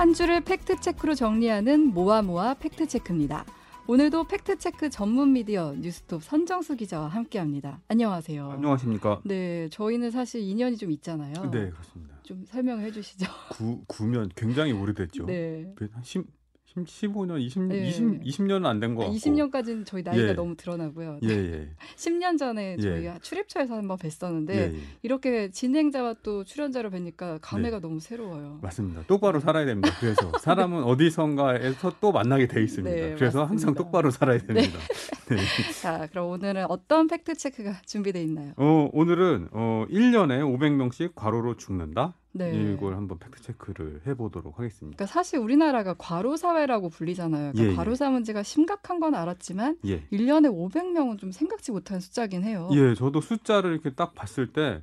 한 주를 팩트체크로 정리하는 모아모아 팩트체크입니다. 오늘도 팩트체크 전문 미디어 뉴스톱 선정수 기자와 함께합니다. 안녕하세요. 안녕하십니까? 네, 저희는 사실 인연이 좀 있잖아요. 네, 그렇습니다. 좀 설명해 주시죠. 구, 구면 굉장히 오래됐죠. 네. 한 10, 15년, 20, 네. 20, 20년은 안 된거 아, 같고. 20년까지는 저희 나이가 예. 너무 드러나고요. 예, 예. 10년 전에 예. 저희가 출입처에서 한번 뵀었는데 예, 예. 이렇게 진행자와 또 출연자로 뵈니까 감회가 너무 새로워요. 맞습니다. 똑바로 살아야 됩니다. 그래서 사람은 어디선가에서 또 만나게 돼 있습니다. 네, 그래서 맞습니다. 항상 똑바로 살아야 됩니다. 네. 자, 그럼 오늘은 어떤 팩트 체크가 준비돼 있나요? 어, 오늘은 어, 1년에 500명씩 과로로 죽는다. 네. 이걸 한번 팩트 체크를 해 보도록 하겠습니다. 그러니까 사실 우리나라가 과로 사회라고 불리잖아요. 그러니까 예, 예. 과로사 문제가 심각한 건 알았지만 예. 1년에 500명은 좀 생각지 못한 숫자긴 해요. 예, 저도 숫자를 이렇게 딱 봤을 때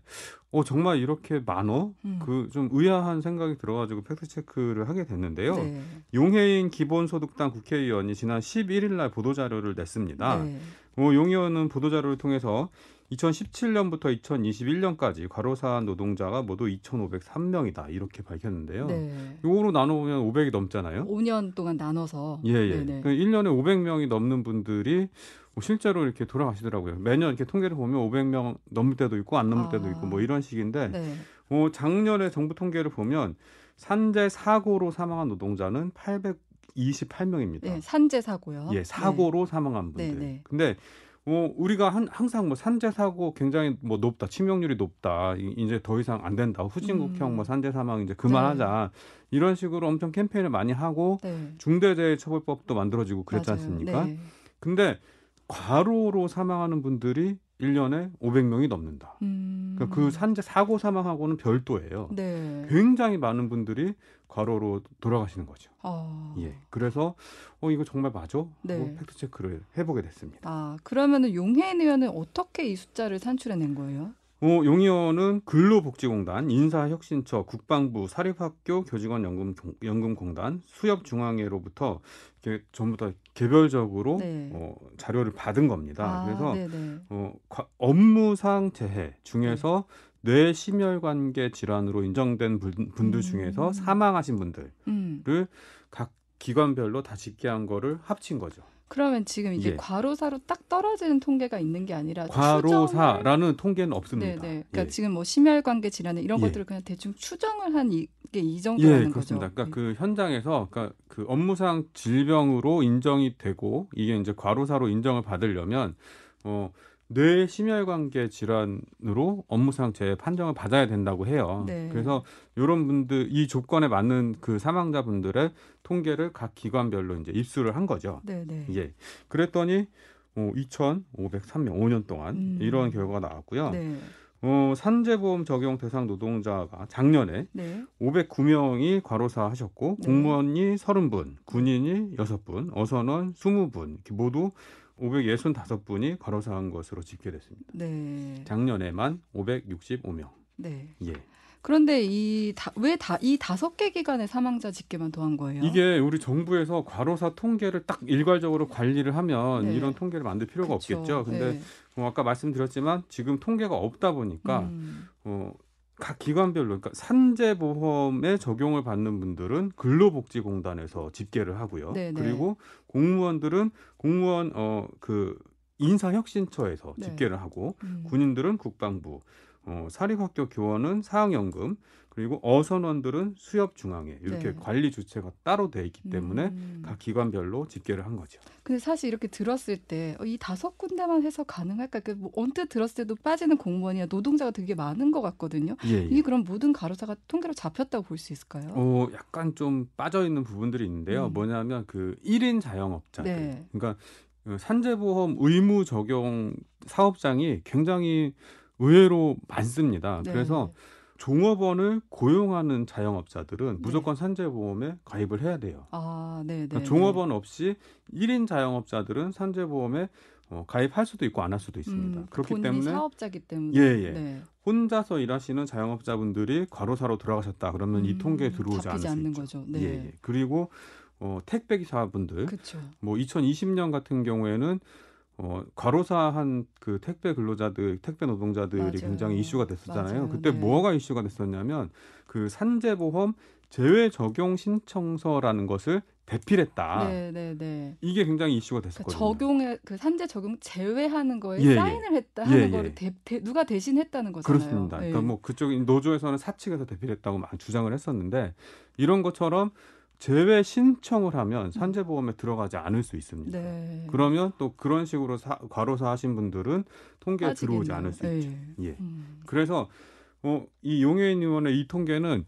어, 정말 이렇게 많어? 음. 그좀 의아한 생각이 들어가지고 팩트 체크를 하게 됐는데요. 네. 용해인 기본소득당 국회의원이 지난 11일 날 보도자료를 냈습니다. 네. 어, 용 의원은 보도자료를 통해서 2017년부터 2021년까지 과로사 노동자가 모두 2,503명이다 이렇게 밝혔는데요. 네. 요거로 나눠보면 500이 넘잖아요. 5년 동안 나눠서 예, 예. 네네. 그 1년에 500명이 넘는 분들이 뭐 실제로 이렇게 돌아가시더라고요. 매년 이렇게 통계를 보면 500명 넘을 때도 있고 안 넘을 때도 아. 있고 뭐 이런 식인데 네. 어, 작년에 정부 통계를 보면 산재 사고로 사망한 노동자는 828명입니다. 네, 산재 사고요. 예, 사고로 사망한 분들. 네, 네. 근데 어, 우리가 한, 항상 뭐 산재 사고 굉장히 뭐 높다, 치명률이 높다, 이- 이제 더 이상 안 된다, 후진국형 음. 뭐 산재 사망 이제 그만하자 이런 식으로 엄청 캠페인을 많이 하고 네. 네. 중대재해처벌법도 만들어지고 그랬지 맞아요. 않습니까? 네. 근데 과로로 사망하는 분들이 1년에 500명이 넘는다. 음. 그러니까 그 산재 사고 사망하고는 별도예요. 네. 굉장히 많은 분들이 과로로 돌아가시는 거죠. 아. 예. 그래서 어 이거 정말 맞아? 네. 팩트 체크를 해 보게 됐습니다. 아, 그러면은 용해인 의원은 어떻게 이 숫자를 산출해 낸 거예요? 어, 용 의원은 근로복지공단, 인사혁신처, 국방부, 사립학교 교직원 연금 연금공단, 수협중앙회로부터 이렇게 전부 다 개별적으로 네. 어, 자료를 받은 겁니다. 아, 그래서 네네. 어, 과- 업무상 재해 중에서 뇌심혈관계 질환으로 인정된 분- 분들 음. 중에서 사망하신 분들을 음. 각 기관별로 다 집계한 거를 합친 거죠. 그러면 지금 이게 예. 과로사로 딱 떨어지는 통계가 있는 게 아니라 추정을- 과로사라는 통계는 없습니다. 네네. 그러니까 예. 지금 뭐 심혈관계 질환 이런 예. 것들을 그냥 대충 추정을 한 이게 이 예, 정도라는 그렇습니다. 거죠. 그러니까 그 현장에서 그러니까 그 업무상 질병으로 인정이 되고 이게 이제 과로사로 인정을 받으려면 어 뇌 심혈관계 질환으로 업무상 재해 판정을 받아야 된다고 해요. 네. 그래서 이런 분들 이 조건에 맞는 그 사망자분들의 통계를 각 기관별로 이제 입수를 한 거죠. 네 네. 예. 그랬더니 어, 2,503명 5년 동안 음. 이런 결과가 나왔고요. 네. 어, 산재보험 적용 대상 노동자가 작년에 네. 509명이 과로사 하셨고 네. 공무원이 30분, 군인이 6분, 어선원 20분 이렇게 모두 565분이 과로사한 것으로 집계됐습니다. 네. 작년에만 565명. 네. 예. 그런데 이 왜 다 이 다섯 개 기관의 사망자 집계만 더한 거예요? 이게 우리 정부에서 과로사 통계를 딱 일괄적으로 관리를 하면 네. 이런 통계를 만들 필요가 그쵸. 없겠죠. 근데 네. 어, 아까 말씀드렸지만 지금 통계가 없다 보니까 음. 어, 각 기관별로 그러니까 산재 보험에 적용을 받는 분들은 근로복지공단에서 집계를 하고요. 네네. 그리고 공무원들은 공무원 어그 인사혁신처에서 네. 집계를 하고 음. 군인들은 국방부, 어, 사립학교 교원은 사학연금, 그리고 어선원들은 수협 중앙회 이렇게 네. 관리 주체가 따로 돼 있기 때문에 음. 각 기관별로 집계를 한 거죠. 근데 사실 이렇게 들었을 때 이 다섯 군데만 해서 가능할까? 그 뭐 언뜻 들었을 때도 빠지는 공무원이나 노동자가 되게 많은 것 같거든요. 예, 이게 그럼 모든 가로사가 통계로 잡혔다고 볼 수 있을까요? 어, 약간 좀 빠져 있는 부분들이 있는데요. 음. 뭐냐면 그 1인 자영업자들. 네. 그러니까 그 산재보험 의무 적용 사업장이 굉장히 의외로 많습니다. 네. 그래서 종업원을 고용하는 자영업자들은 무조건 산재보험에 가입을 해야 돼요. 아, 네, 네. 그러니까 종업원 없이 1인 자영업자들은 산재보험에 어, 가입할 수도 있고 안 할 수도 있습니다. 음, 그렇기 때문에 사업자기 때문에 예, 예. 네. 혼자서 일하시는 자영업자분들이 과로사로 돌아가셨다 그러면 이 음, 통계에 들어오지 않을 수 않는 있죠. 거죠. 네. 예, 예. 그리고 어, 택배 기사분들 그렇죠. 뭐 2020년 같은 경우에는 어, 과로사한 그 택배 근로자들, 택배 노동자들이 맞아요. 굉장히 이슈가 됐었잖아요. 맞아요. 그때 네. 뭐가 이슈가 됐었냐면 그 산재보험 재외 적용 신청서라는 것을 대필했다. 네, 네, 네. 이게 굉장히 이슈가 그러니까 됐었거든요. 적용에 그 산재 적용 제외하는 거에 예, 예. 사인을 했다 하는 예, 예. 거를 대, 대- 누가 대신했다는 거잖아요. 그렇습니다. 예. 그러니까 뭐 그쪽 노조에서는 사측에서 대필했다고 막 주장을 했었는데 이런 것처럼 재외 신청을 하면 산재보험에 들어가지 않을 수 있습니다. 네. 그러면 또 그런 식으로 사- 과로사 하신 분들은 통계에 들어오지 빠지겠네요. 않을 수 예. 있죠. 예. 음. 그래서 어, 이 용해인 의원의 이 통계는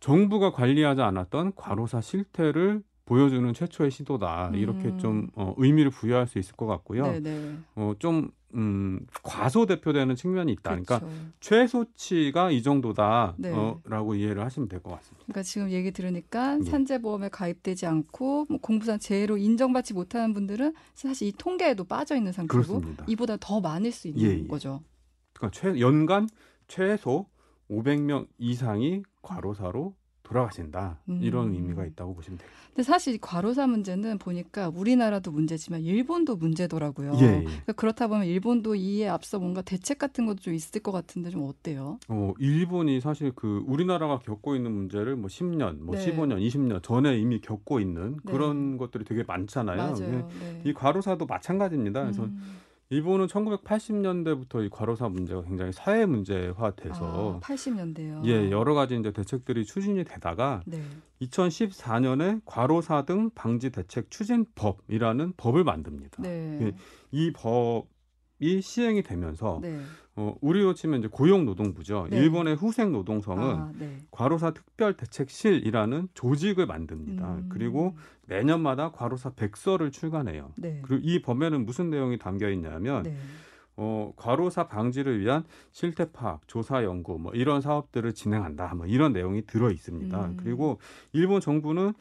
정부가 관리하지 않았던 과로사 실태를 보여주는 최초의 시도다. 이렇게 음. 좀 어, 의미를 부여할 수 있을 것 같고요. 네, 네. 어, 좀 음, 과소대표되는 측면이 있다. 그러니까 그렇죠. 최소치가 이 네. 정도다라고 이해를 하시면 될 것 같습니다. 그러니까 지금 얘기 들으니까 예. 산재보험에 가입되지 않고 뭐 공부상 재해로 인정받지 못하는 분들은 사실 이 통계에도 빠져 있는 상태고 그렇습니다. 이보다 더 많을 수 있는 예, 예. 거죠. 그러니까 최, 연간 최소 500명 이상이 과로사로 돌아가신다. 이런 음. 의미가 있다고 보시면 돼요. 근데 사실 이 과로사 문제는 보니까 우리나라도 문제지만 일본도 문제더라고요. 예, 예. 그러니까 그렇다 보면 일본도 이에 앞서 뭔가 대책 같은 것도 좀 있을 것 같은데 좀 어때요? 어, 일본이 사실 그 우리나라가 겪고 있는 문제를 뭐 10년, 뭐 네. 15년, 20년 전에 이미 겪고 있는 네. 그런 것들이 되게 많잖아요. 맞아요. 네. 이 과로사도 마찬가지입니다. 그래서 음. 일본은 1980년대부터 이 과로사 문제가 굉장히 사회 문제화 돼서 아, 80년대요. 예, 여러 가지 이제 대책들이 추진이 되다가 네. 2014년에 과로사 등 방지 대책 추진법이라는 법을 만듭니다. 네. 예. 이 법 이 시행이 되면서 네. 어, 우리로 치면 이제 고용노동부죠. 네. 일본의 후생 노동성은 아, 네. 과로사 특별대책실이라는 조직을 만듭니다. 음. 그리고 매년마다 과로사 백서를 출간해요. 네. 그리고 이 법에는 무슨 내용이 담겨 있냐면 네. 어, 과로사 방지를 위한 실태 파악, 조사 연구 뭐 이런 사업들을 진행한다. 뭐 이런 내용이 들어 있습니다. 음. 그리고 일본 정부는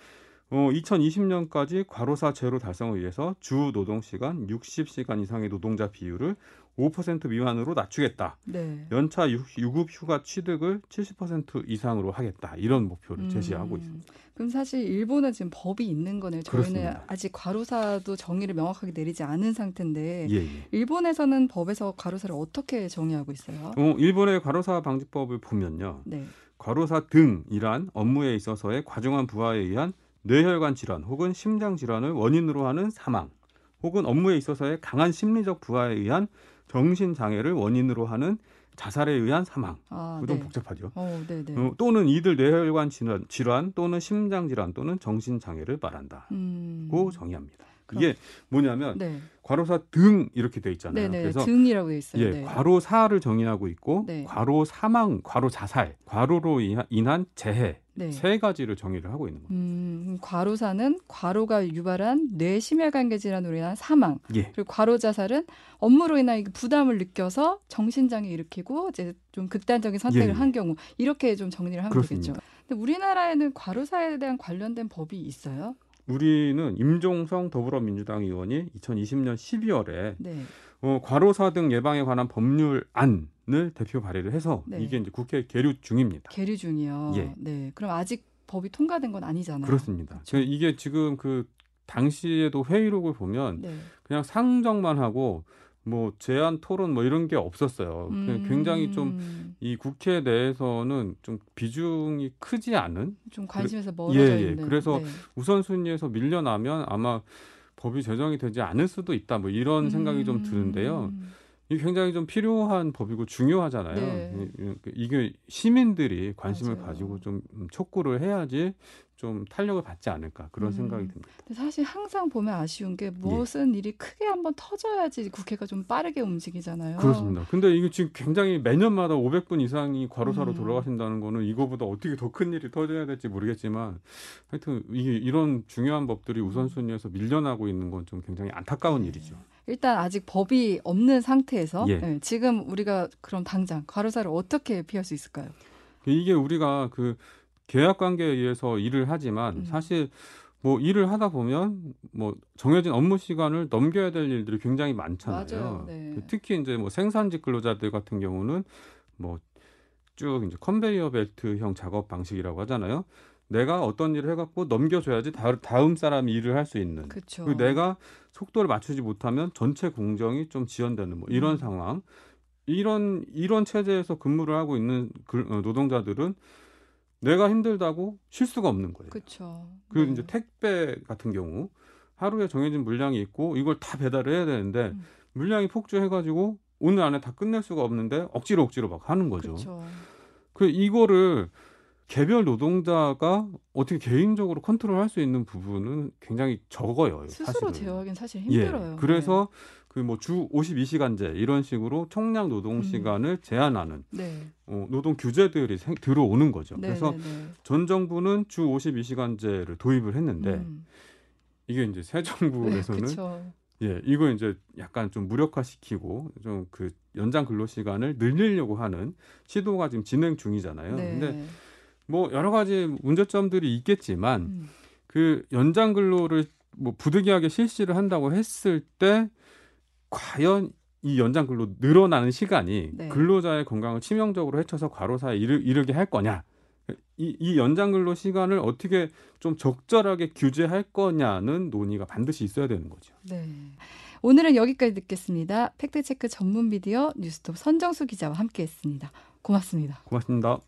어, 2020년까지 과로사 제로 달성을 위해서 주 노동 시간 60시간 이상의 노동자 비율을 5% 미만으로 낮추겠다. 네. 연차 유- 유급 휴가 취득을 70% 이상으로 하겠다. 이런 목표를 제시하고 음. 있습니다. 그럼 사실 일본은 지금 법이 있는 거네요. 저희는 그렇습니다. 아직 과로사도 정의를 명확하게 내리지 않은 상태인데 예, 예. 일본에서는 법에서 과로사를 어떻게 정의하고 있어요? 어, 일본의 과로사 방지법을 보면요. 네. 과로사 등이란 업무에 있어서의 과중한 부하에 의한 뇌혈관 질환 혹은 심장 질환을 원인으로 하는 사망 혹은 업무에 있어서의 강한 심리적 부하에 의한 정신 장애를 원인으로 하는 자살에 의한 사망. 아, 좀 네. 복잡하죠. 어, 네, 네. 어, 또는 이들 뇌혈관 질환, 질환 또는 심장 질환 또는 정신 장애를 말한다고 음. 정의합니다. 이게 뭐냐면 네. 과로사 등 이렇게 돼 있잖아요. 네, 네. 그래서 등이라고 돼 있어요. 예, 네. 과로사를 정의하고 있고 네. 과로 사망, 과로 자살, 과로로 인한 재해 네. 세 가지를 정의를 하고 있는 겁니다. 음, 과로사는 과로가 유발한 뇌 심혈관계 질환으로 인한 사망. 예, 그리고 과로 자살은 업무로 인한 이 부담을 느껴서 정신장애 일으키고 이제 좀 극단적인 선택을 예, 예. 한 경우 이렇게 좀 정리를 하면 그렇습니다. 되겠죠. 근데 우리나라에는 과로사에 대한 관련된 법이 있어요? 우리는 임종성 더불어민주당 의원이 2020년 12월에 네. 어, 과로사 등 예방에 관한 법률안을 대표 발의를 해서 네. 이게 이제 국회 계류 중입니다. 계류 중이요. 예. 네. 그럼 아직 법이 통과된 건 아니잖아요. 그렇습니다. 그렇죠. 이게 지금 그 당시에도 회의록을 보면 네. 그냥 상정만 하고 뭐 제안 토론 뭐 이런 게 없었어요. 그냥 굉장히 좀 음, 이 국회 내에서는 좀 비중이 크지 않은 좀 관심에서 멀어져 예, 예. 있는. 그래서 네. 우선순위에서 밀려나면 아마 법이 제정이 되지 않을 수도 있다. 뭐 이런 생각이 좀 드는데요. 음, 이게 굉장히 좀 필요한 법이고 중요하잖아요. 네. 이- 이- 이게 시민들이 관심을 맞아요. 가지고 좀 촉구를 해야지 좀 탄력을 받지 않을까 그런 음. 생각이 듭니다. 근데 사실 항상 보면 아쉬운 게 무엇은 일이 크게 한번 터져야지 국회가 좀 빠르게 움직이잖아요. 그렇습니다. 근데 이게 지금 굉장히 매년마다 500분 이상이 과로사로 음. 돌아가신다는 거는 이거보다 어떻게 더 큰 일이 터져야 될지 모르겠지만 하여튼 이게 이런 중요한 법들이 우선순위에서 밀려나고 있는 건 좀 굉장히 안타까운 네. 일이죠. 일단 아직 법이 없는 상태에서 예. 네, 지금 우리가 그럼 당장 과로사를 어떻게 피할 수 있을까요? 이게 우리가 그 계약 관계에 의해서 일을 하지만 음. 사실 뭐 일을 하다 보면 뭐 정해진 업무 시간을 넘겨야 될 일들이 굉장히 많잖아요. 네. 그 특히 이제 뭐 생산직 근로자들 같은 경우는 뭐 쭉 이제 컨베이어 벨트형 작업 방식이라고 하잖아요. 내가 어떤 일을 해갖고 넘겨줘야지 다, 다음 사람이 일을 할 수 있는. 그렇죠. 그리고 내가 속도를 맞추지 못하면 전체 공정이 좀 지연되는 뭐 이런 음. 상황. 이런 이런 체제에서 근무를 하고 있는 글- 어, 노동자들은 내가 힘들다고 쉴 수가 없는 거예요. 그렇죠. 그 이제 택배 같은 경우 하루에 정해진 물량이 있고 이걸 다 배달을 해야 되는데 음. 물량이 폭주해가지고 오늘 안에 다 끝낼 수가 없는데 억지로 억지로 막 하는 거죠. 그렇죠. 그 이거를 개별 노동자가 어떻게 개인적으로 컨트롤할 수 있는 부분은 굉장히 적어요. 스스로 사실은. 제어하기는 사실 힘들어요. 예. 그래서 그뭐 주 52시간제 이런 식으로 총량 노동 음. 시간을 제한하는 네. 어, 노동 규제들이 생- 들어오는 거죠. 네. 그래서 네, 네. 전 정부는 주 52시간제를 도입을 했는데 음. 이게 이제 새 네, 정부에서는 그렇죠. 예, 이거 이제 약간 좀 무력화시키고 좀 그 연장 근로 시간을 늘리려고 하는 시도가 지금 진행 중이잖아요. 네. 근데 뭐 여러 가지 문제점들이 있겠지만 음. 그 연장 근로를 뭐 부득이하게 실시를 한다고 했을 때 과연 이 연장 근로 늘어나는 시간이 네. 근로자의 건강을 치명적으로 해쳐서 과로사에 이르, 이르 게 할 거냐? 이, 이 연장 근로 시간을 어떻게 좀 적절하게 규제할 거냐는 논의가 반드시 있어야 되는 거죠. 네. 오늘은 여기까지 듣겠습니다. 팩트체크 전문 미디어 뉴스톱 선정수 기자와 함께했습니다. 고맙습니다. 고맙습니다.